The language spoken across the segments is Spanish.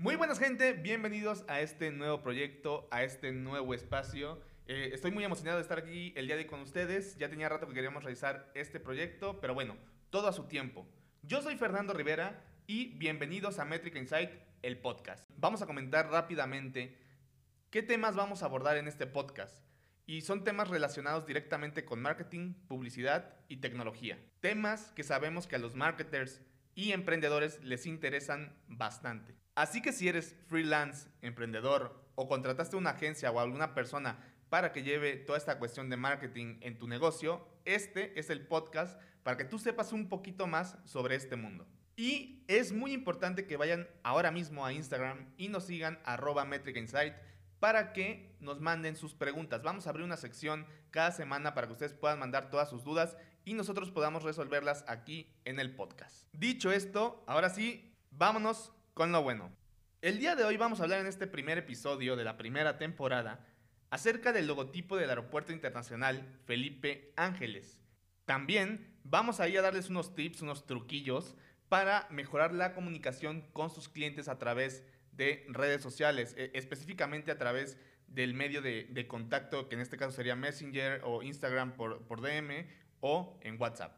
Muy buenas gente, bienvenidos a este nuevo proyecto, a este nuevo espacio. Eh, estoy muy emocionado de estar aquí el día de hoy con ustedes. Ya tenía rato que queríamos realizar este proyecto, pero bueno, todo a su tiempo. Yo soy Fernando Rivera y bienvenidos a Métrica Insight, el podcast. Vamos a comentar rápidamente qué temas vamos a abordar en este podcast. Y son temas relacionados directamente con marketing, publicidad y tecnología. Temas que sabemos que a los marketers y emprendedores les interesan bastante. Así que si eres freelance, emprendedor o contrataste una agencia o alguna persona para que lleve toda esta cuestión de marketing en tu negocio, este es el podcast para que tú sepas un poquito más sobre este mundo. Y es muy importante que vayan ahora mismo a Instagram y nos sigan arroba Metric Insight para que nos manden sus preguntas. Vamos a abrir una sección cada semana para que ustedes puedan mandar todas sus dudas y nosotros podamos resolverlas aquí en el podcast. Dicho esto, ahora sí, vámonos con lo bueno. El día de hoy vamos a hablar en este primer episodio de la primera temporada acerca del logotipo del Aeropuerto Internacional Felipe Ángeles. También vamos a ir a darles unos tips, unos truquillos para mejorar la comunicación con sus clientes a través de redes sociales, e, específicamente a través del medio de, contacto, que en este caso sería Messenger o Instagram por, por DM o en WhatsApp.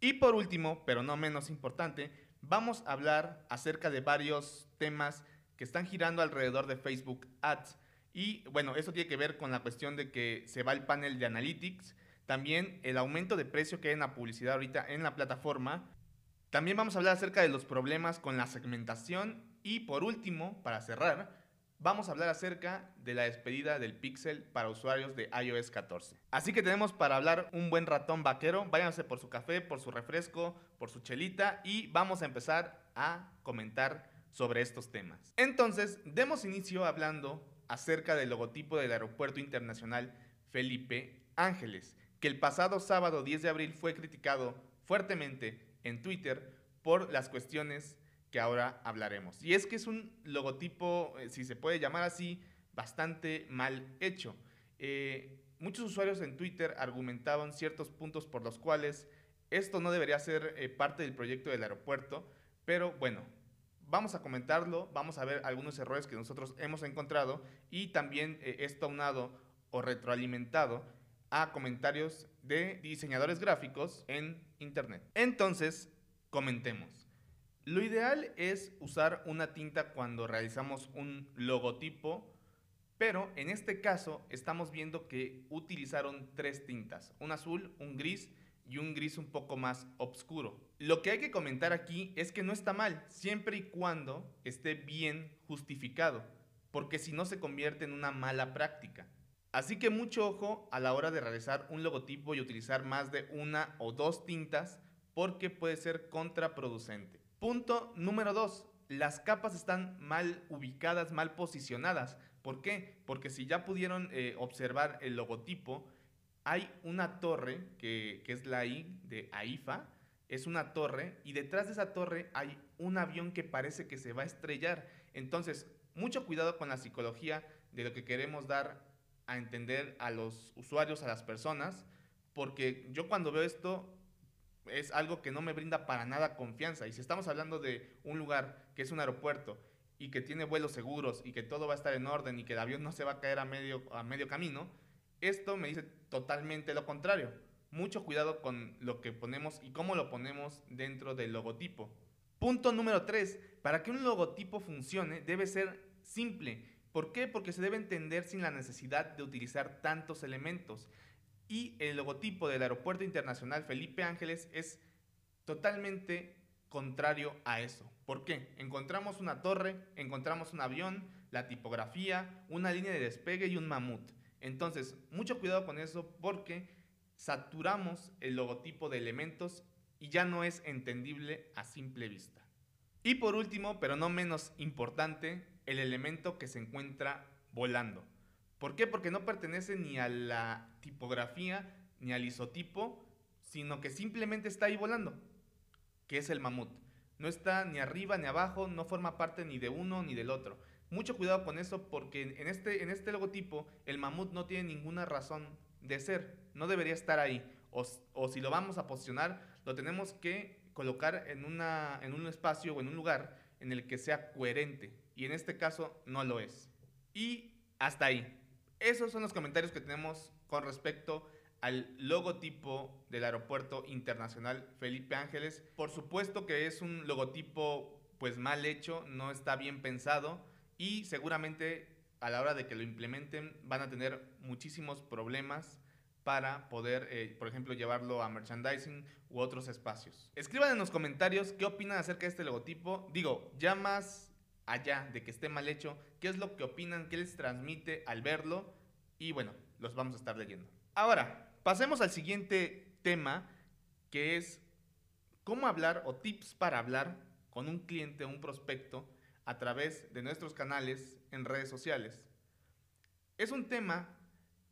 Y por último, pero no menos importante, vamos a hablar acerca de varios temas que están girando alrededor de Facebook Ads. Y bueno, eso tiene que ver con la cuestión de que se va el panel de Analytics, también el aumento de precio que hay en la publicidad ahorita en la plataforma. También vamos a hablar acerca de los problemas con la segmentación y por último, para cerrar, vamos a hablar acerca de la despedida del Pixel para usuarios de iOS 14. Así que tenemos para hablar un buen ratón vaquero. Váyanse por su café, por su refresco, por su chelita y vamos a empezar a comentar sobre estos temas. Entonces, demos inicio hablando acerca del logotipo del Aeropuerto Internacional Felipe Ángeles, que el pasado sábado 10 de abril fue criticado fuertemente en Twitter por las cuestiones que ahora hablaremos. Y es que es un logotipo, eh, si se puede llamar así, bastante mal hecho. Eh, muchos usuarios en Twitter argumentaban ciertos puntos por los cuales esto no debería ser eh, parte del proyecto del aeropuerto, pero bueno, vamos a comentarlo, vamos a ver algunos errores que nosotros hemos encontrado y también esto aunado o retroalimentado a comentarios de diseñadores gráficos en Internet. Entonces, comentemos. Lo ideal es usar una tinta cuando realizamos un logotipo, pero en este caso estamos viendo que utilizaron tres tintas, un azul, un gris y un gris un poco más oscuro. Lo que hay que comentar aquí es que no está mal, siempre y cuando esté bien justificado, porque si no se convierte en una mala práctica. Así que mucho ojo a la hora de realizar un logotipo y utilizar más de una o dos tintas porque puede ser contraproducente. Punto número dos, las capas están mal ubicadas, mal posicionadas. ¿Por qué? Porque si ya pudieron eh, observar el logotipo, hay una torre que, que, es la I de AIFA, es una torre y detrás de esa torre hay un avión que parece que se va a estrellar. Entonces, mucho cuidado con la psicología de lo que queremos dar a entender a los usuarios, a las personas, porque yo cuando veo esto es algo que no me brinda para nada confianza. Y si estamos hablando de un lugar que es un aeropuerto y que tiene vuelos seguros y que todo va a estar en orden y que el avión no se va a caer a medio, a medio camino, esto me dice totalmente lo contrario. Mucho cuidado con lo que ponemos y cómo lo ponemos dentro del logotipo. Punto número 3. Para que un logotipo funcione debe ser simple. ¿Por qué? Porque se debe entender sin la necesidad de utilizar tantos elementos. Y el logotipo del Aeropuerto Internacional Felipe Ángeles es totalmente contrario a eso. ¿Por qué? Encontramos una torre, encontramos un avión, la tipografía, una línea de despegue y un mamut. Entonces, mucho cuidado con eso porque saturamos el logotipo de elementos y ya no es entendible a simple vista. Y por último, pero no menos importante, el elemento que se encuentra volando. ¿Por qué? Porque no pertenece ni a la tipografía ni al isotipo, sino que simplemente está ahí volando, que es el mamut. No está ni arriba ni abajo, no forma parte ni de uno ni del otro. Mucho cuidado con eso porque en este, en este logotipo el mamut no tiene ninguna razón de ser, no debería estar ahí. O, o si lo vamos a posicionar, lo tenemos que colocar en, una, en un espacio o en un lugar en el que sea coherente, y en este caso no lo es. Y hasta ahí. Esos son los comentarios que tenemos con respecto al logotipo del Aeropuerto Internacional Felipe Ángeles. Por supuesto que es un logotipo pues mal hecho, no está bien pensado y seguramente a la hora de que lo implementen van a tener muchísimos problemas para poder, eh, por ejemplo, llevarlo a merchandising u otros espacios. Escriban en los comentarios qué opinan acerca de este logotipo. Digo, ya más allá de que esté mal hecho, qué es lo que opinan, qué les transmite al verlo y bueno, los vamos a estar leyendo. Ahora, pasemos al siguiente tema que es cómo hablar o tips para hablar con un cliente o un prospecto a través de nuestros canales en redes sociales. Es un tema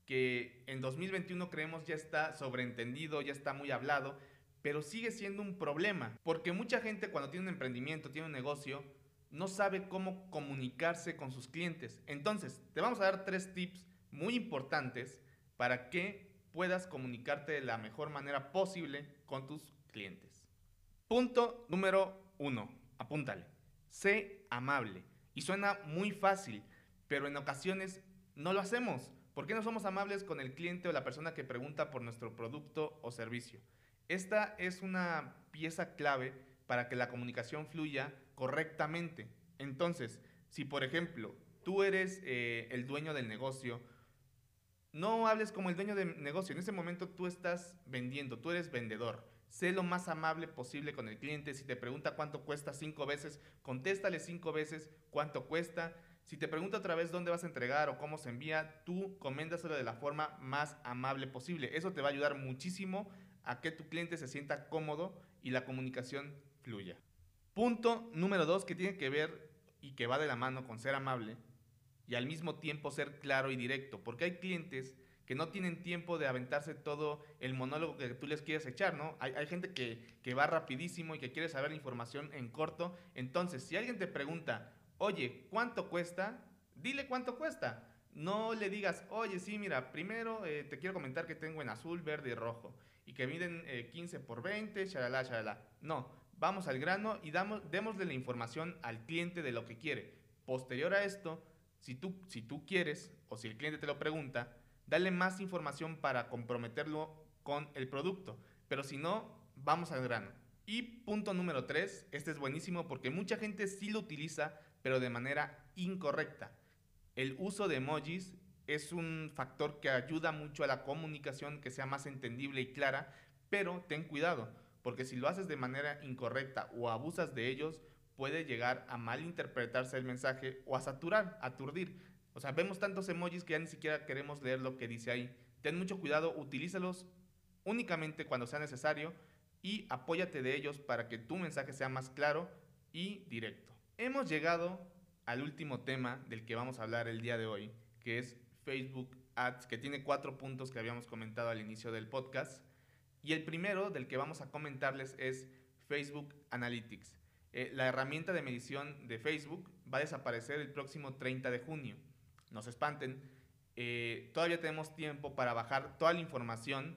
que en 2021 creemos ya está sobreentendido, ya está muy hablado, pero sigue siendo un problema, porque mucha gente cuando tiene un emprendimiento, tiene un negocio, no sabe cómo comunicarse con sus clientes. Entonces, te vamos a dar tres tips muy importantes para que puedas comunicarte de la mejor manera posible con tus clientes. Punto número uno, apúntale. Sé amable. Y suena muy fácil, pero en ocasiones no lo hacemos. ¿Por qué no somos amables con el cliente o la persona que pregunta por nuestro producto o servicio? Esta es una pieza clave para que la comunicación fluya correctamente. Entonces, si por ejemplo tú eres eh, el dueño del negocio, no hables como el dueño del negocio. En ese momento tú estás vendiendo, tú eres vendedor. Sé lo más amable posible con el cliente. Si te pregunta cuánto cuesta cinco veces, contéstale cinco veces cuánto cuesta. Si te pregunta otra vez dónde vas a entregar o cómo se envía, tú coméndaselo de la forma más amable posible. Eso te va a ayudar muchísimo a que tu cliente se sienta cómodo y la comunicación fluya. Punto número dos que tiene que ver y que va de la mano con ser amable y al mismo tiempo ser claro y directo, porque hay clientes que no tienen tiempo de aventarse todo el monólogo que tú les quieres echar, ¿no? Hay, gente que, va rapidísimo y que quiere saber la información en corto, entonces si alguien te pregunta, oye, ¿cuánto cuesta? Dile cuánto cuesta. No le digas, oye, sí, mira, primero eh, te quiero comentar que tengo en azul, verde y rojo y que miden 15 eh, por 20, shalala, shalala. No, vamos al grano y damos, démosle la información al cliente de lo que quiere. Posterior a esto, si tú, si tú quieres o si el cliente te lo pregunta, dale más información para comprometerlo con el producto. Pero si no, vamos al grano. Y punto número 3, este es buenísimo porque mucha gente sí lo utiliza pero de manera incorrecta. El uso de emojis es un factor que ayuda mucho a la comunicación que sea más entendible y clara, pero ten cuidado, porque si lo haces de manera incorrecta o abusas de ellos, puede llegar a malinterpretarse el mensaje o a saturar, aturdir. O sea, vemos tantos emojis que ya ni siquiera queremos leer lo que dice ahí. Ten mucho cuidado, utilízalos únicamente cuando sea necesario y apóyate de ellos para que tu mensaje sea más claro y directo. Hemos llegado al último tema del que vamos a hablar el día de hoy, que es Facebook Ads, que tiene cuatro puntos que habíamos comentado al inicio del podcast. Y el primero del que vamos a comentarles es Facebook Analytics. Eh, la herramienta de medición de Facebook va a desaparecer el próximo 30 de junio. No se espanten, eh, todavía tenemos tiempo para bajar toda la información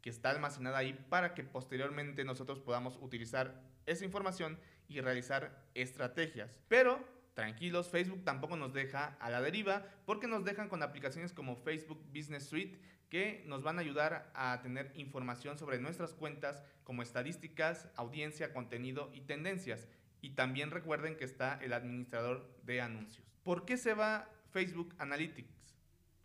que está almacenada ahí para que posteriormente nosotros podamos utilizar esa información y realizar estrategias. Pero tranquilos, Facebook tampoco nos deja a la deriva porque nos dejan con aplicaciones como Facebook Business Suite que nos van a ayudar a tener información sobre nuestras cuentas como estadísticas, audiencia, contenido y tendencias. Y también recuerden que está el administrador de anuncios. ¿Por qué se va Facebook Analytics?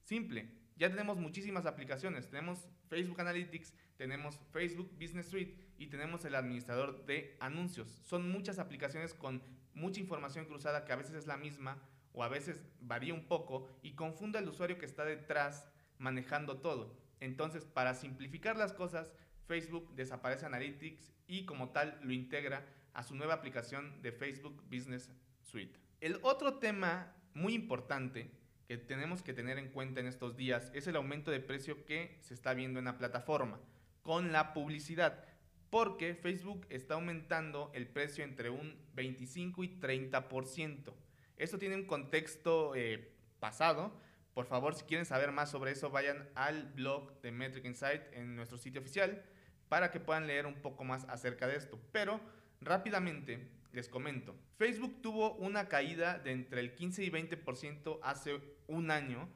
Simple, ya tenemos muchísimas aplicaciones. Tenemos Facebook Analytics, tenemos Facebook Business Suite y tenemos el administrador de anuncios. Son muchas aplicaciones con mucha información cruzada que a veces es la misma o a veces varía un poco y confunde al usuario que está detrás manejando todo. Entonces, para simplificar las cosas, Facebook desaparece Analytics y como tal lo integra a su nueva aplicación de Facebook Business Suite. El otro tema muy importante que tenemos que tener en cuenta en estos días es el aumento de precio que se está viendo en la plataforma con la publicidad, porque Facebook está aumentando el precio entre un 25 y 30%. Esto tiene un contexto eh, pasado. Por favor, si quieren saber más sobre eso, vayan al blog de Metric Insight en nuestro sitio oficial para que puedan leer un poco más acerca de esto. Pero rápidamente, les comento. Facebook tuvo una caída de entre el 15 y 20% hace un año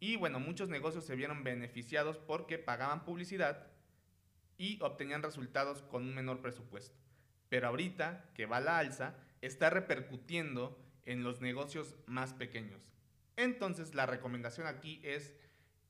y bueno, muchos negocios se vieron beneficiados porque pagaban publicidad y obtenían resultados con un menor presupuesto. Pero ahorita que va la alza, está repercutiendo en los negocios más pequeños. Entonces la recomendación aquí es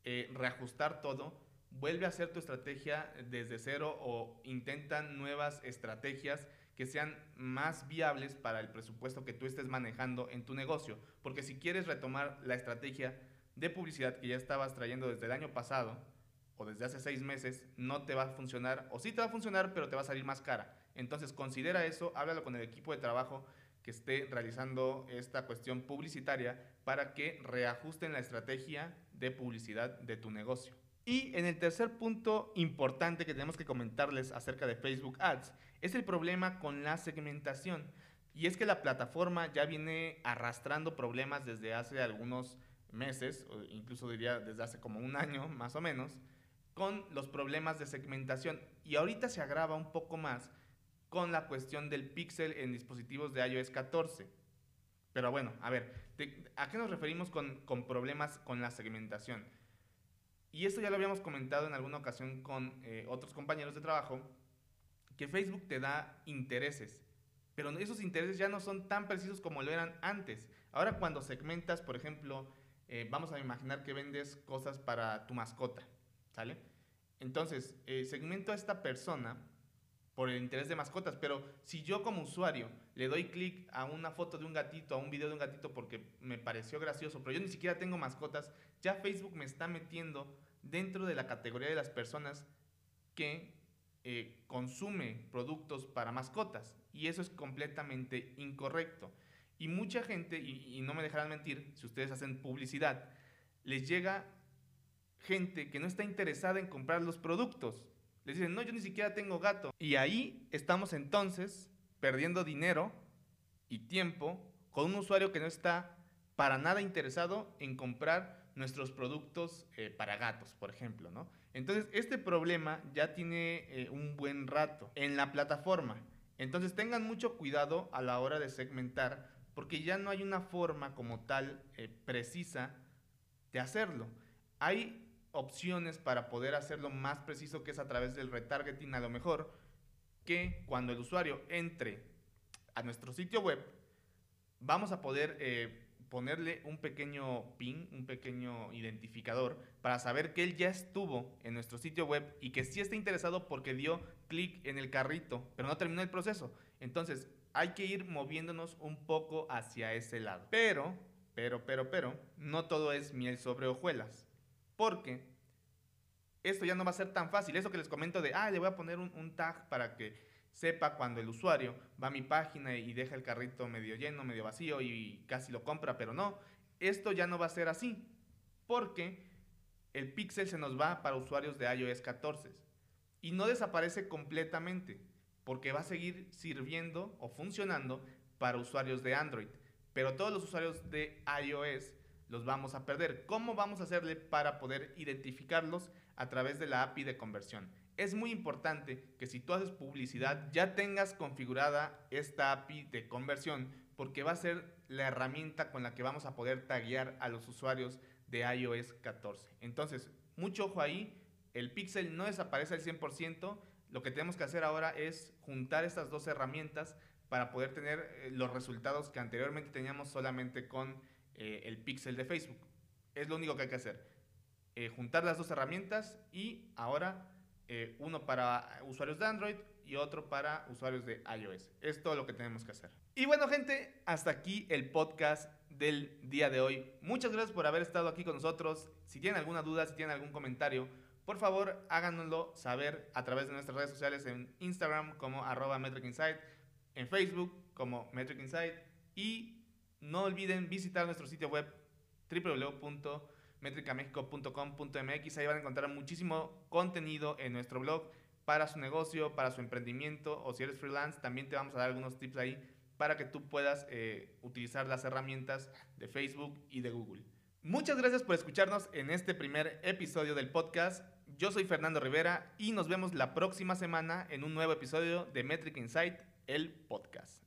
eh, reajustar todo, vuelve a hacer tu estrategia desde cero o intenta nuevas estrategias que sean más viables para el presupuesto que tú estés manejando en tu negocio. Porque si quieres retomar la estrategia de publicidad que ya estabas trayendo desde el año pasado o desde hace seis meses, no te va a funcionar, o sí te va a funcionar, pero te va a salir más cara. Entonces considera eso, háblalo con el equipo de trabajo que esté realizando esta cuestión publicitaria para que reajusten la estrategia de publicidad de tu negocio. Y en el tercer punto importante que tenemos que comentarles acerca de Facebook Ads es el problema con la segmentación. Y es que la plataforma ya viene arrastrando problemas desde hace algunos meses, incluso diría desde hace como un año más o menos, con los problemas de segmentación. Y ahorita se agrava un poco más con la cuestión del pixel en dispositivos de iOS 14. Pero bueno, a ver, ¿a qué nos referimos con, problemas con la segmentación? Y esto ya lo habíamos comentado en alguna ocasión con eh, otros compañeros de trabajo, que Facebook te da intereses, pero esos intereses ya no son tan precisos como lo eran antes. Ahora cuando segmentas, por ejemplo, eh, vamos a imaginar que vendes cosas para tu mascota, ¿sale? Entonces, eh, segmento a esta persona por el interés de mascotas, pero si yo como usuario le doy clic a una foto de un gatito, a un video de un gatito porque me pareció gracioso, pero yo ni siquiera tengo mascotas, ya Facebook me está metiendo dentro de la categoría de las personas que eh, consume productos para mascotas y eso es completamente incorrecto. Y mucha gente, y, y no me dejarán mentir, si ustedes hacen publicidad, les llega gente que no está interesada en comprar los productos les dicen, no, yo ni siquiera tengo gato. Y ahí estamos entonces perdiendo dinero y tiempo con un usuario que no está para nada interesado en comprar nuestros productos eh, para gatos, por ejemplo, ¿no? Entonces, este problema ya tiene eh, un buen rato en la plataforma. Entonces, tengan mucho cuidado a la hora de segmentar, porque ya no hay una forma como tal eh, precisa de hacerlo. Hay opciones para poder hacerlo más preciso, que es a través del retargeting a lo mejor, que cuando el usuario entre a nuestro sitio web, vamos a poder eh, ponerle un pequeño pin, un pequeño identificador, para saber que él ya estuvo en nuestro sitio web y que sí está interesado porque dio clic en el carrito, pero no terminó el proceso. Entonces, hay que ir moviéndonos un poco hacia ese lado. Pero, pero, pero, pero, no todo es miel sobre hojuelas. Porque esto ya no va a ser tan fácil. Eso que les comento de, ah, le voy a poner un, tag para que sepa cuando el usuario va a mi página y deja el carrito medio lleno, medio vacío y casi lo compra, pero no. Esto ya no va a ser así. Porque el pixel se nos va para usuarios de iOS 14 y no desaparece completamente porque va a seguir sirviendo o funcionando para usuarios de Android. Pero todos los usuarios de iOS los vamos a perder. ¿Cómo vamos a hacerle para poder identificarlos a través de la API de conversión? Es muy importante que si tú haces publicidad ya tengas configurada esta API de conversión porque va a ser la herramienta con la que vamos a poder taguear a los usuarios de iOS 14. Entonces, mucho ojo ahí, el pixel no desaparece al 100%, lo que tenemos que hacer ahora es juntar estas dos herramientas para poder tener eh, los resultados que anteriormente teníamos solamente con eh, el pixel de Facebook. Es lo único que hay que hacer. Eh, juntar las dos herramientas y ahora eh, uno para usuarios de Android y otro para usuarios de iOS. Es todo lo que tenemos que hacer. Y bueno gente, hasta aquí el podcast del día de hoy. Muchas gracias por haber estado aquí con nosotros. Si tienen alguna duda, si tienen algún comentario, por favor háganoslo saber a través de nuestras redes sociales en Instagram como arroba Metric Insight, en Facebook como Metric Insight y no olviden visitar nuestro sitio web www.metricamexico.com.mx. Ahí van a encontrar muchísimo contenido en nuestro blog para su negocio, para su emprendimiento o si eres freelance, también te vamos a dar algunos tips ahí para que tú puedas eh, utilizar las herramientas de Facebook y de Google. Muchas gracias por escucharnos en este primer episodio del podcast. Yo soy Fernando Rivera y nos vemos la próxima semana en un nuevo episodio de Metric Insight, el podcast.